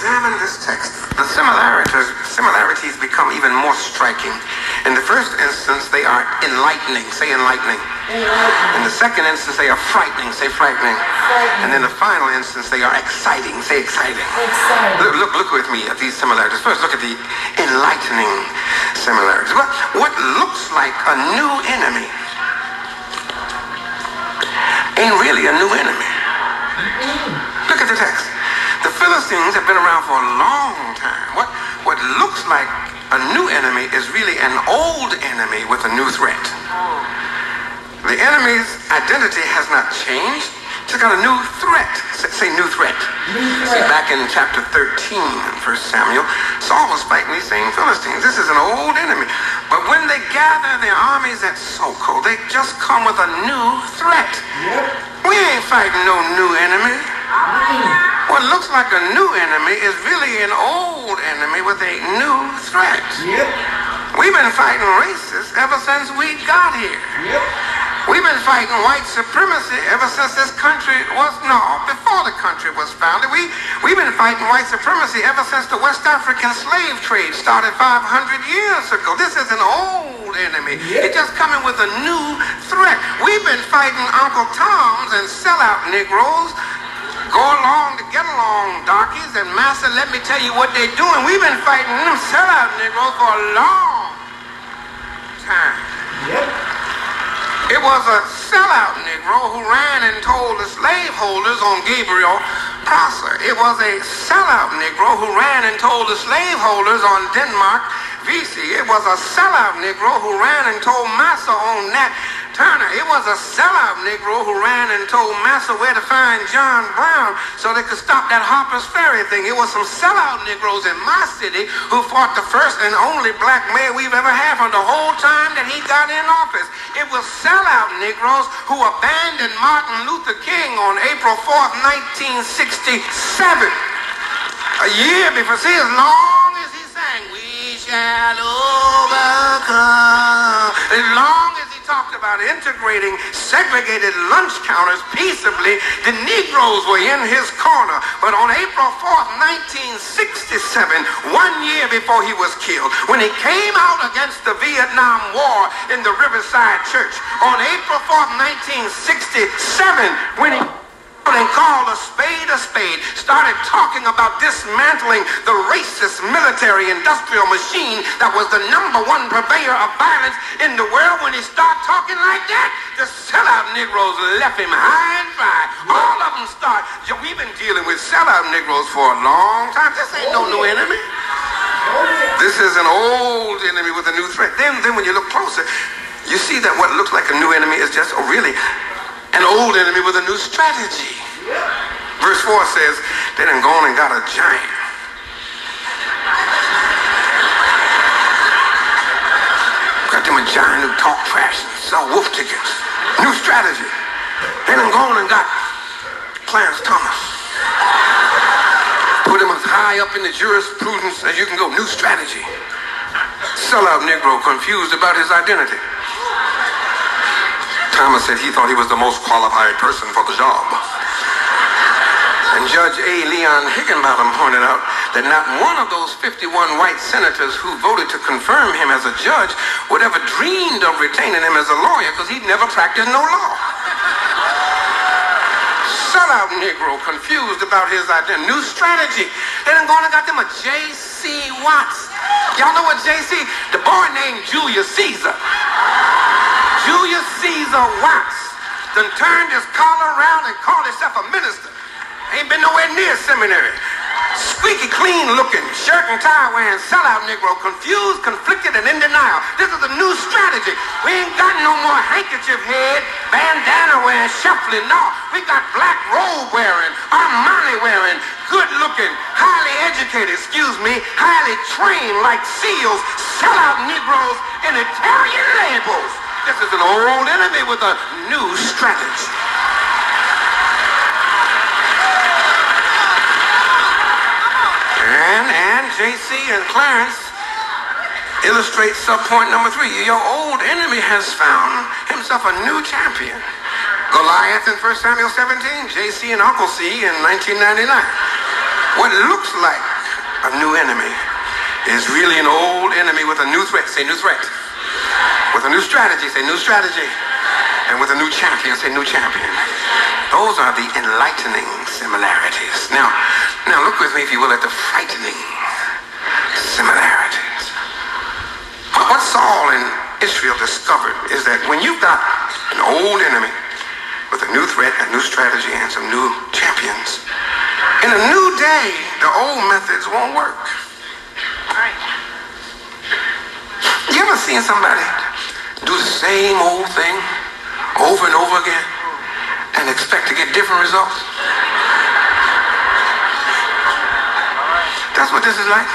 examine this text, the similarities, similarities become even more striking. In the first instance, they are enlightening. Say enlightening. In the second instance, they are frightening. Say frightening. Frightening. And in the final instance, they are exciting. Say exciting. Exciting. Look, look, look with me at these similarities. First, look at the enlightening similarities. What, what looks like a new enemy ain't really a new enemy. Mm. Look at the text. The Philistines have been around for a long time. What, what looks like a new enemy is really an old enemy with a new threat. The enemy's identity has not changed. It's got a new threat. Say, new threat. New See, back in chapter 13 in 1 Samuel, Saul was fighting these same Philistines. This is an old enemy. But when they gather their armies at Socoh, they just come with a new threat. Yep. We ain't fighting no new enemy. What looks like a new enemy is really an old enemy with a new threat. Yep. We've been fighting racists ever since we got here. Yep. We've been fighting white supremacy ever since this country was, no, before the country was founded. We, we've been fighting white supremacy ever since the West African slave trade started 500 years ago. This is an old enemy. Yeah. It's just coming with a new threat. We've been fighting Uncle Toms and sellout Negroes. Go along to get along, darkies, and master, let me tell you what they're doing. We've been fighting them sellout Negroes for a long time. Yep. It was a sellout Negro who ran and told the slaveholders on Gabriel Prosser. It was a sellout Negro who ran and told the slaveholders on Denmark Vesey. It was a sellout Negro who ran and told Massa on Nat Turner. It was a sellout Negro who ran and told Massa where to find John Brown so they could stop that Harper's Ferry thing. It was some sellout Negroes in my city who fought the first and only black mayor we've ever had from the whole time that he got in office. It was sellout Negroes who abandoned Martin Luther King on April 4th, 1967. A year before, see, as long as he sang, we shall overcome. As long talked about integrating segregated lunch counters peaceably, the Negroes were in his corner. But on April 4th, 1967, one year before he was killed, when he came out against the Vietnam War in the Riverside Church, on April 4th, 1967, when he and called a spade a spade, started talking about dismantling the racist military industrial machine that was the number one purveyor of violence in the world. When he started talking like that, the sellout Negroes left him high and dry. All of them start. We've been dealing with sellout Negroes for a long time. This ain't no new enemy. This is an old enemy with a new threat. Then, then when you look closer, you see that what looks like a new enemy is just oh, really an old enemy with a new strategy. Verse 4 says, they done gone and got a giant. Got them a giant who talk trash and sell wolf tickets. New strategy. They done gone and got Clarence Thomas. Put him as high up in the jurisprudence as you can go. New strategy. Sellout Negro confused about his identity. Thomas said he thought he was the most qualified person for the job. And Judge A. Leon Higginbotham pointed out that not one of those 51 white senators who voted to confirm him as a judge would ever dreamed of retaining him as a lawyer because he'd never practiced no law. Sellout Negro confused about his identity. New strategy. They done gone and got them a J.C. Watts. Y'all know what J.C. The boy named Julius Caesar. Julius Caesar Watts done turned his collar around and called himself a minister. Ain't been nowhere near seminary. Squeaky clean looking, shirt and tie wearing, sellout Negro, confused, conflicted, and in denial. This is a new strategy. We ain't got no more handkerchief head, bandana wearing, shuffling. No, we got black robe wearing, Armani wearing, good looking, highly educated, excuse me, highly trained like seals, sellout Negroes in Italian labels. This is an old enemy with a new strategy. And, and JC and Clarence illustrate subpoint number three. Your old enemy has found himself a new champion. Goliath in 1 Samuel 17, JC and Uncle C in 1999. What looks like a new enemy is really an old enemy with a new threat. Say new threat. With a new strategy. Say new strategy. And with a new champion. Say new champion. Those are the enlightening similarities. Now, now look with me, if you will, at the frightening similarities. What Saul and Israel discovered is that when you've got an old enemy with a new threat, a new strategy, and some new champions, in a new day, the old methods won't work. You ever seen somebody do the same old thing over and over again and expect to get different results? That's what this is like.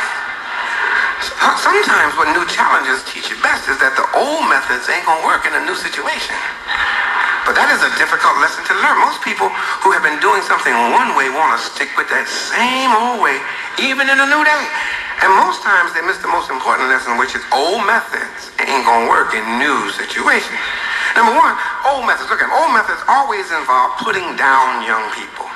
Sometimes what new challenges teach you best is that the old methods ain't gonna work in a new situation. But that is a difficult lesson to learn. Most people who have been doing something one way want to stick with that same old way, even in a new day. And most times they miss the most important lesson, which is old methods ain't gonna work in new situations. Number one, old methods. Look at them. Old methods always involve putting down young people.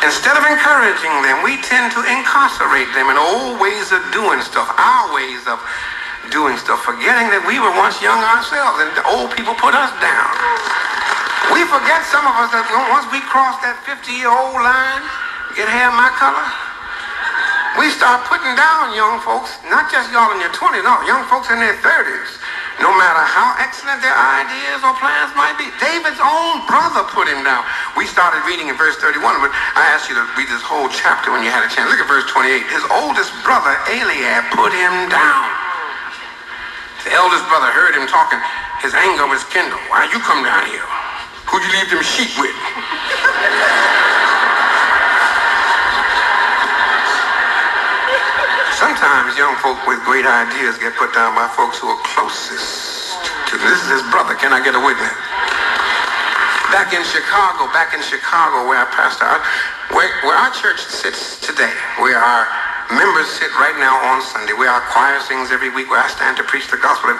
Instead of encouraging them, we tend to incarcerate them in old ways of doing stuff, our ways of doing stuff, forgetting that we were once young ourselves and the old people put us down. We forget some of us that once we cross that 50-year-old line, get hair my color, we start putting down young folks, not just y'all in your 20s, no, young folks in their 30s. No matter how excellent their ideas or plans might be. David's own brother put him down. We started reading in verse 31, but I asked you to read this whole chapter when you had a chance. Look at verse 28. His oldest brother, Eliab, put him down. The eldest brother heard him talking. His anger was kindled. Why you come down here? Who'd you leave them sheep with? Sometimes young folk with great ideas get put down by folks who are closest to them. This is his brother. Can I get a witness? Back in Chicago, back in Chicago where I pastor, where, where our church sits today, where our members sit right now on Sunday, where our choir sings every week, where I stand to preach the gospel.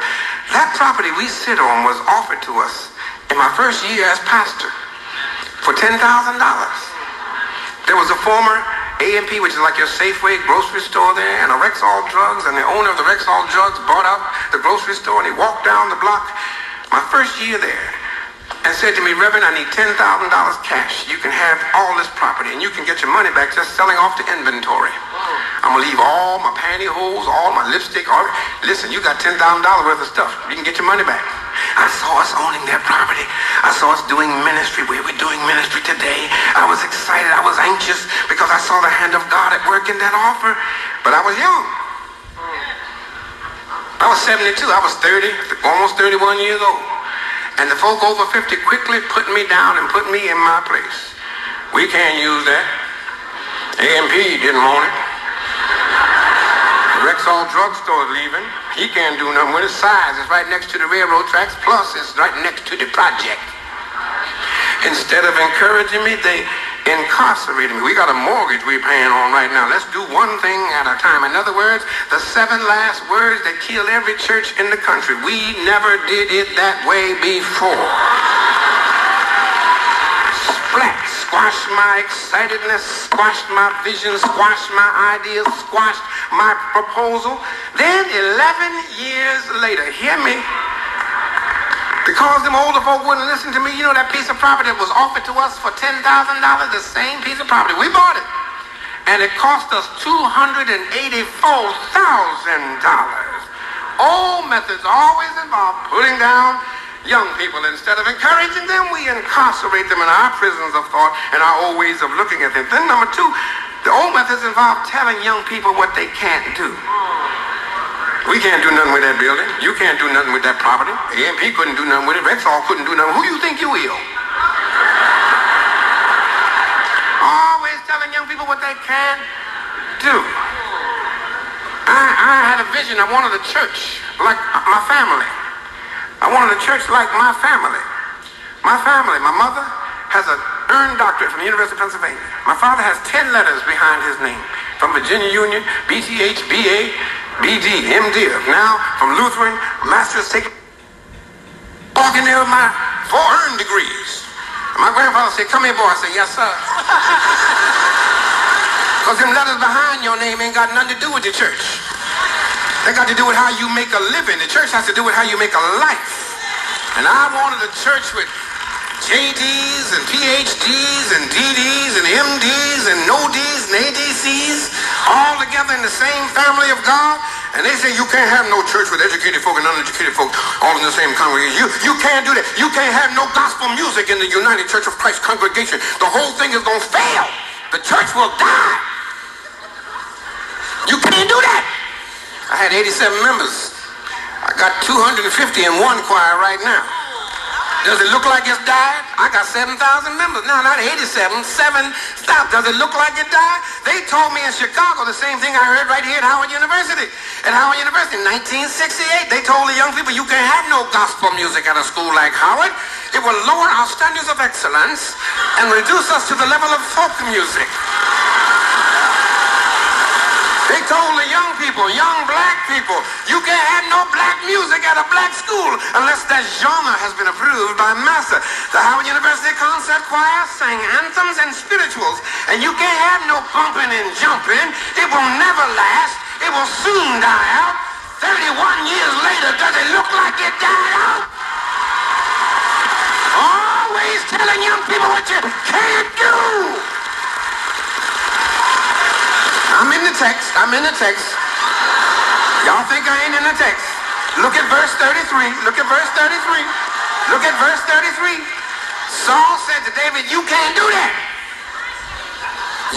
That property we sit on was offered to us in my first year as pastor for $10,000. There was a former A&P, which is like your Safeway grocery store there, and a Rexall Drugs, and the owner of the Rexall Drugs bought out the grocery store, and he walked down the block. My first year there and said to me, Reverend, I need $10,000 cash. You can have all this property, and you can get your money back just selling off the inventory. I'm going to leave all my pantyhose, all my lipstick. All... Listen, you got $10,000 worth of stuff. You can get your money back. I saw us owning that property. I saw us doing ministry where we're doing ministry today. I was excited. I was anxious because I saw the hand of God at work in that offer. But I was young. Hmm. I was 72. I was 30, almost 31 years old. And the folk over 50 quickly put me down and put me in my place. We can't use that. A&P didn't want it. The Rexall drugstore leaving. He can't do nothing with his size. It's right next to the railroad tracks, plus it's right next to the project. Instead of encouraging me, they incarcerated me. We got a mortgage we're paying on right now. Let's do one thing at a time. In other words, the seven last words that kill every church in the country. We never did it that way before. Splat. Squashed my excitedness, squashed my vision, squashed my ideas, squashed my proposal. Then 11 years later, hear me, because them older folk wouldn't listen to me, you know that piece of property was offered to us for $10,000, the same piece of property. We bought it. And it cost us $284,000. Old methods always involve putting down young people. Instead of encouraging them, we incarcerate them in our prisons of thought and our old ways of looking at them. Then number two, the old methods involve telling young people what they can't do. We can't do nothing with that building. You can't do nothing with that property. A&P couldn't do nothing with it. Rexall couldn't do nothing. Who you think you will? Always telling young people what they can do. I, I had a vision. I wanted a church like uh, my family. I wanted a church like my family. My family, my mother has an earned doctorate from the University of Pennsylvania. My father has 10 letters behind his name from Virginia Union, BTH, BA, BD, MD. Now from Lutheran, master's taken. Walking there with my four earned degrees. And my grandfather said, come here, boy. I said, yes, sir. Because them letters behind your name ain't got nothing to do with the church. They got to do with how you make a living. The church has to do with how you make a life. And I wanted a church with JDs and PhDs and DDs and MDs and no Ds and ADCs all together in the same family of God. And they say you can't have no church with educated folk and uneducated folk all in the same congregation. You, you can't do that. You can't have no gospel music in the United Church of Christ congregation. The whole thing is going to fail. The church will die. You can't do that. I had 87 members. I got 250 in one choir right now. Does it look like it's died? I got 7,000 members. now. not 87, 7 stop. Does it look like it died? They told me in Chicago the same thing I heard right here at Howard University. At Howard University in 1968, they told the young people you can't have no gospel music at a school like Howard. It will lower our standards of excellence and reduce us to the level of folk music. They told the young people, young black people, you can't have no black music at a black school unless that genre has been approved by master. The Howard University Concert Choir sang anthems and spirituals, and you can't have no bumping and jumping. It will never last. It will soon die out. 31 years later, does it look like it died out? Always telling young people what you can't do. I'm in the text. I'm in the text. Think I ain't in the text. Look at verse 33. Look at verse 33. Look at verse 33. Saul said to David, you can't do that.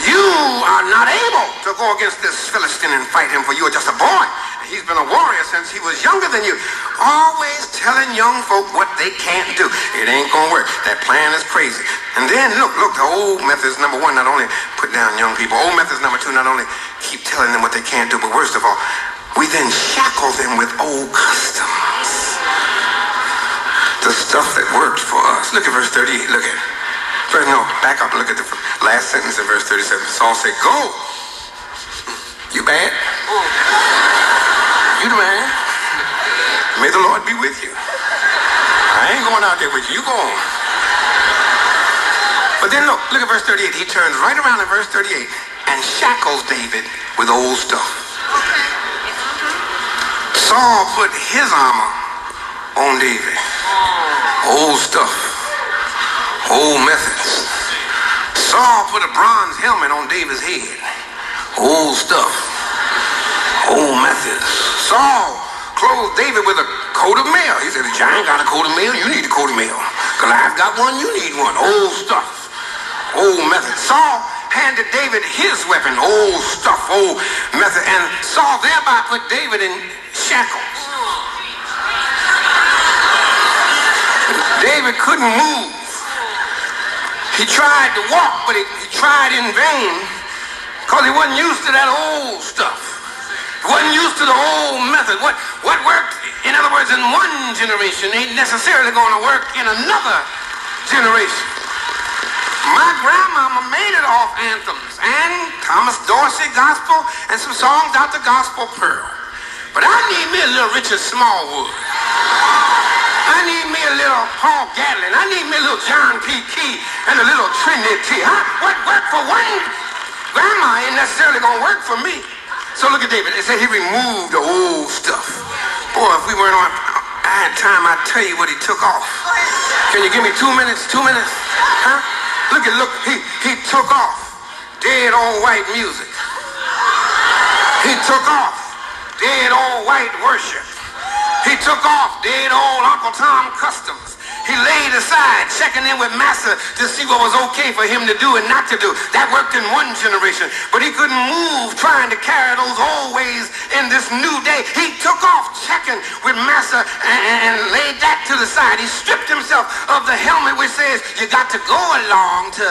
You are not able to go against this Philistine and fight him, for you are just a boy. He's been a warrior since he was younger than you. Always telling young folk what they can't do. It ain't gonna work. That plan is crazy. And then look, look, the old methods, number one, not only put down young people, old methods, number two, not only keep telling them what they can't do, but worst of all, we then shackle them with old customs. The stuff that worked for us. Look at verse 38. Look at it. No, back up. Look at the last sentence in verse 37. Saul said, Go. Hmm. You bad? You the man. May the Lord be with you. I ain't going out there with you. You go on. But then look, look at verse 38. He turns right around in verse 38 and shackles David with old stuff. Saul put his armor on David. Old stuff. Old methods. Saul put a bronze helmet on David's head. Old stuff. Old methods. Saul clothed David with a coat of mail. He said, the giant got a coat of mail, you need a coat of mail. Goliath got one, you need one. Old stuff. Old methods. Saul handed David his weapon, old stuff, old method. And Saul thereby put David in shackles. David couldn't move. He tried to walk, but he, he tried in vain because he wasn't used to that old stuff. He Wasn't used to the old method. What, what worked, in other words, in one generation ain't necessarily going to work in another generation. My grandmama made it off anthems and Thomas Dorsey gospel and some songs out the gospel pearl. But I need me a little Richard Smallwood. I need me a little Paul Gatlin. I need me a little John P. Kee and a little Trinity. Huh? What worked for one grandma ain't necessarily to work for me. So look at David. It said he removed the old stuff. Boy, if we weren't on, I had time, I'd tell you what he took off. Can you give me two minutes? Two minutes? Huh? Look at, look, he, he took off dead old white music. He took off dead old white worship. He took off dead old Uncle Tom customs. He laid aside checking in with Massa to see what was okay for him to do and not to do. That worked in one generation. But he couldn't move trying to carry those old ways in this new day. He took off checking with Massa and, and laid that to the side. He stripped himself of the helmet which says you got to go along to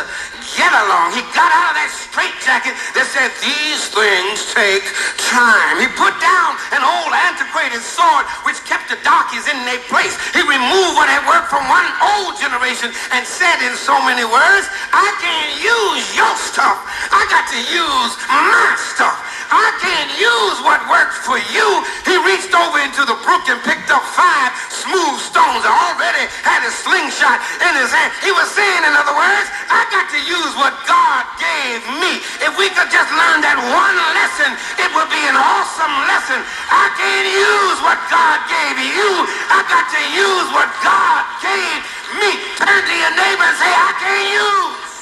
get along. He got out of that straitjacket that said these things take time. He put down an old antiquated sword which kept the darkies in their place. He removed what had worked from one old generation and said in so many words, I can't use your stuff. I got to use my stuff. I can't use what works for you. He reached over into the brook and picked up five smooth stones and already had a slingshot in his hand. He was saying, in other words, I got to use what God gave me. If we could just learn that one lesson, it would be an awesome lesson. I can't use what God gave you. I got to use what God gave me. Turn to your neighbor and say, I can't use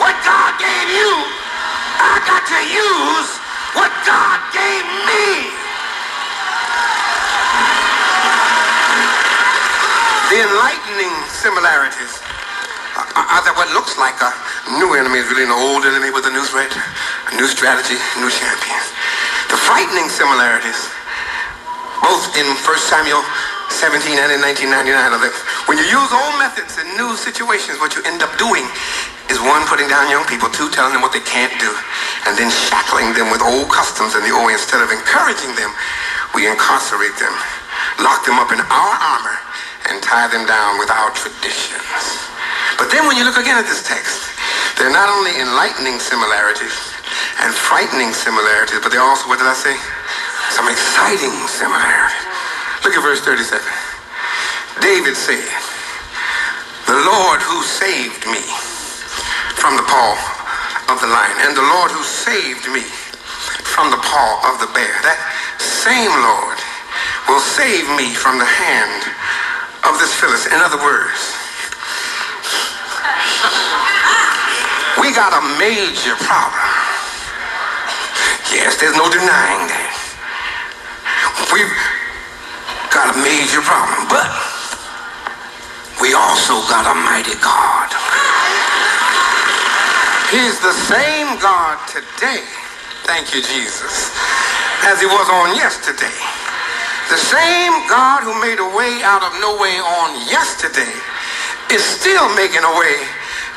what God gave you. I got to use what God gave me. The enlightening similarities are that what looks like a new enemy is really an old enemy with a new threat, a new strategy, new champions. The frightening similarities, both in 1 Samuel 17 and in 1999, are that when you use old methods in new situations, what you end up doing is one, putting down young people, two, telling them what they can't do, and then shackling them with old customs and the old. Instead of encouraging them, we incarcerate them, lock them up in our armor, and tie them down with our traditions. But then when you look again at this text, there are not only enlightening similarities and frightening similarities, but they're also, what did I say? Some exciting similarities. Look at verse 37. David said, The Lord who saved me from the paw of the lion, and the Lord who saved me from the paw of the bear. That same Lord will save me from the hand of this Philistine. In other words, we got a major problem. Yes, there's no denying that. We've got a major problem, but we also got a mighty God. He's the same God today, thank you, Jesus, as he was on yesterday. The same God who made a way out of no way on yesterday is still making a way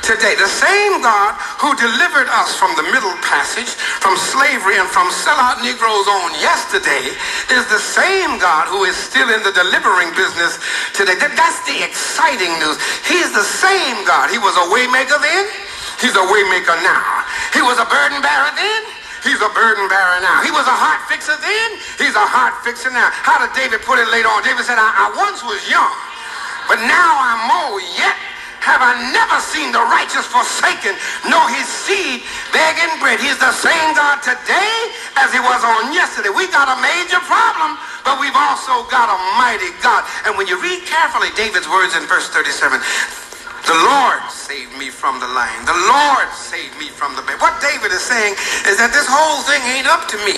today. The same God who delivered us from the Middle Passage, from slavery, and from sellout Negroes on yesterday is the same God who is still in the delivering business today. That's the exciting news. He's the same God. He was a waymaker then. He's a waymaker now. He was a burden bearer then. He's a burden bearer now. He was a heart fixer then. He's a heart fixer now. How did David put it later on? David said, I, I once was young, but now I'm old. Yet have I never seen the righteous forsaken, nor his seed begging bread. He's the same God today as he was on yesterday. We got a major problem, but we've also got a mighty God. And when you read carefully David's words in verse 37, the Lord saved me from the lion. The Lord saved me from the bear. What David is saying is that this whole thing ain't up to me.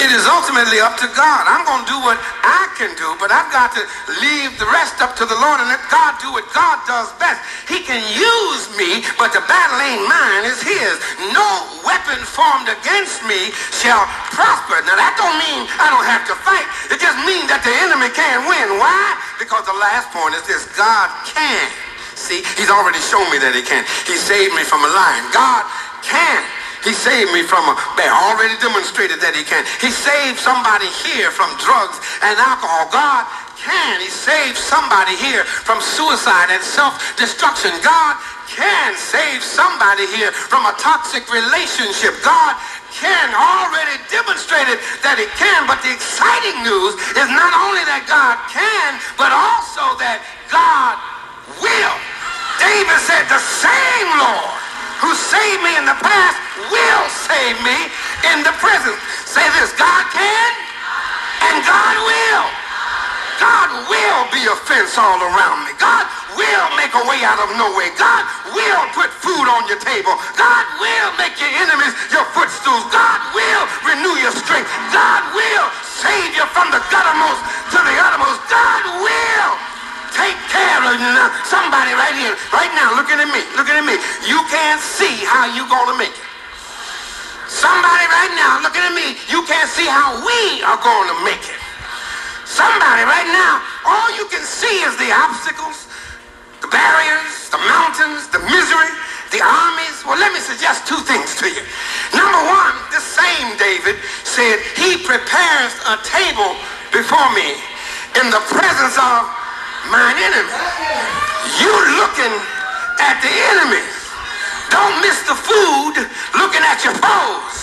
It is ultimately up to God. I'm going to do what I can do, but I've got to leave the rest up to the Lord and let God do what God does best. He can use me, but the battle ain't mine, it's his. No weapon formed against me shall prosper. Now that don't mean I don't have to fight. It just means that the enemy can't win. Why? Because the last point is this, God can. See, he's already shown me that he can. He saved me from a lion. God can. He saved me from a bear. Already demonstrated that he can. He saved somebody here from drugs and alcohol. God can. He saved somebody here from suicide and self-destruction. God can save somebody here from a toxic relationship. God can already demonstrated that he can. But the exciting news is not only that God can, but also that God will. David said, the same saved me in the past will save me in the present. Say this, God can and God will. God will be a fence all around me. God will make a way out of no way. God will put food on your table. God will make your enemies your footstools. God will renew your strength. God will save you from the guttermost to the uttermost. God will take care of. Somebody right here, right now, looking at me, looking at me. You can't see how you gonna make it. Somebody right now looking at me, you can't see how we are going to make it. Somebody right now, all you can see is the obstacles, the barriers, the mountains, the misery, the armies. Well, let me suggest two things to you. Number one, the same David said, he prepares a table before me in the presence of mine enemy. You looking at the enemies. Don't miss the food looking at your foes.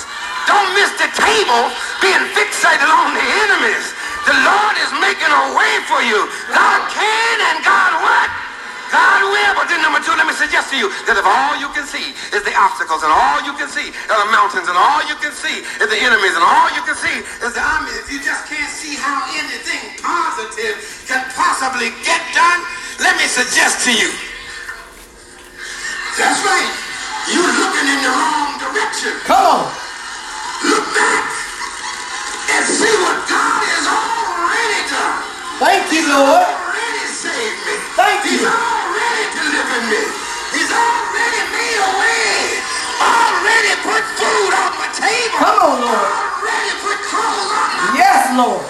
Don't miss the table being fixated on the enemies. The Lord is making a way for you. God can and God what? God will. But then number two, let me suggest to you that if all you can see is the obstacles and all you can see are the mountains and all you can see is the enemies and all you can see is the army, if you just can't see how anything positive can possibly get done, let me suggest to you. That's right. You're looking in the wrong direction. Come on. Look back and see what God has already done. Thank you, Lord. Already saved me. Thank He's you. already delivered me. He's already made a way. Already put food on my table. Come on, Lord. Already put clothes on my Yes, Lord.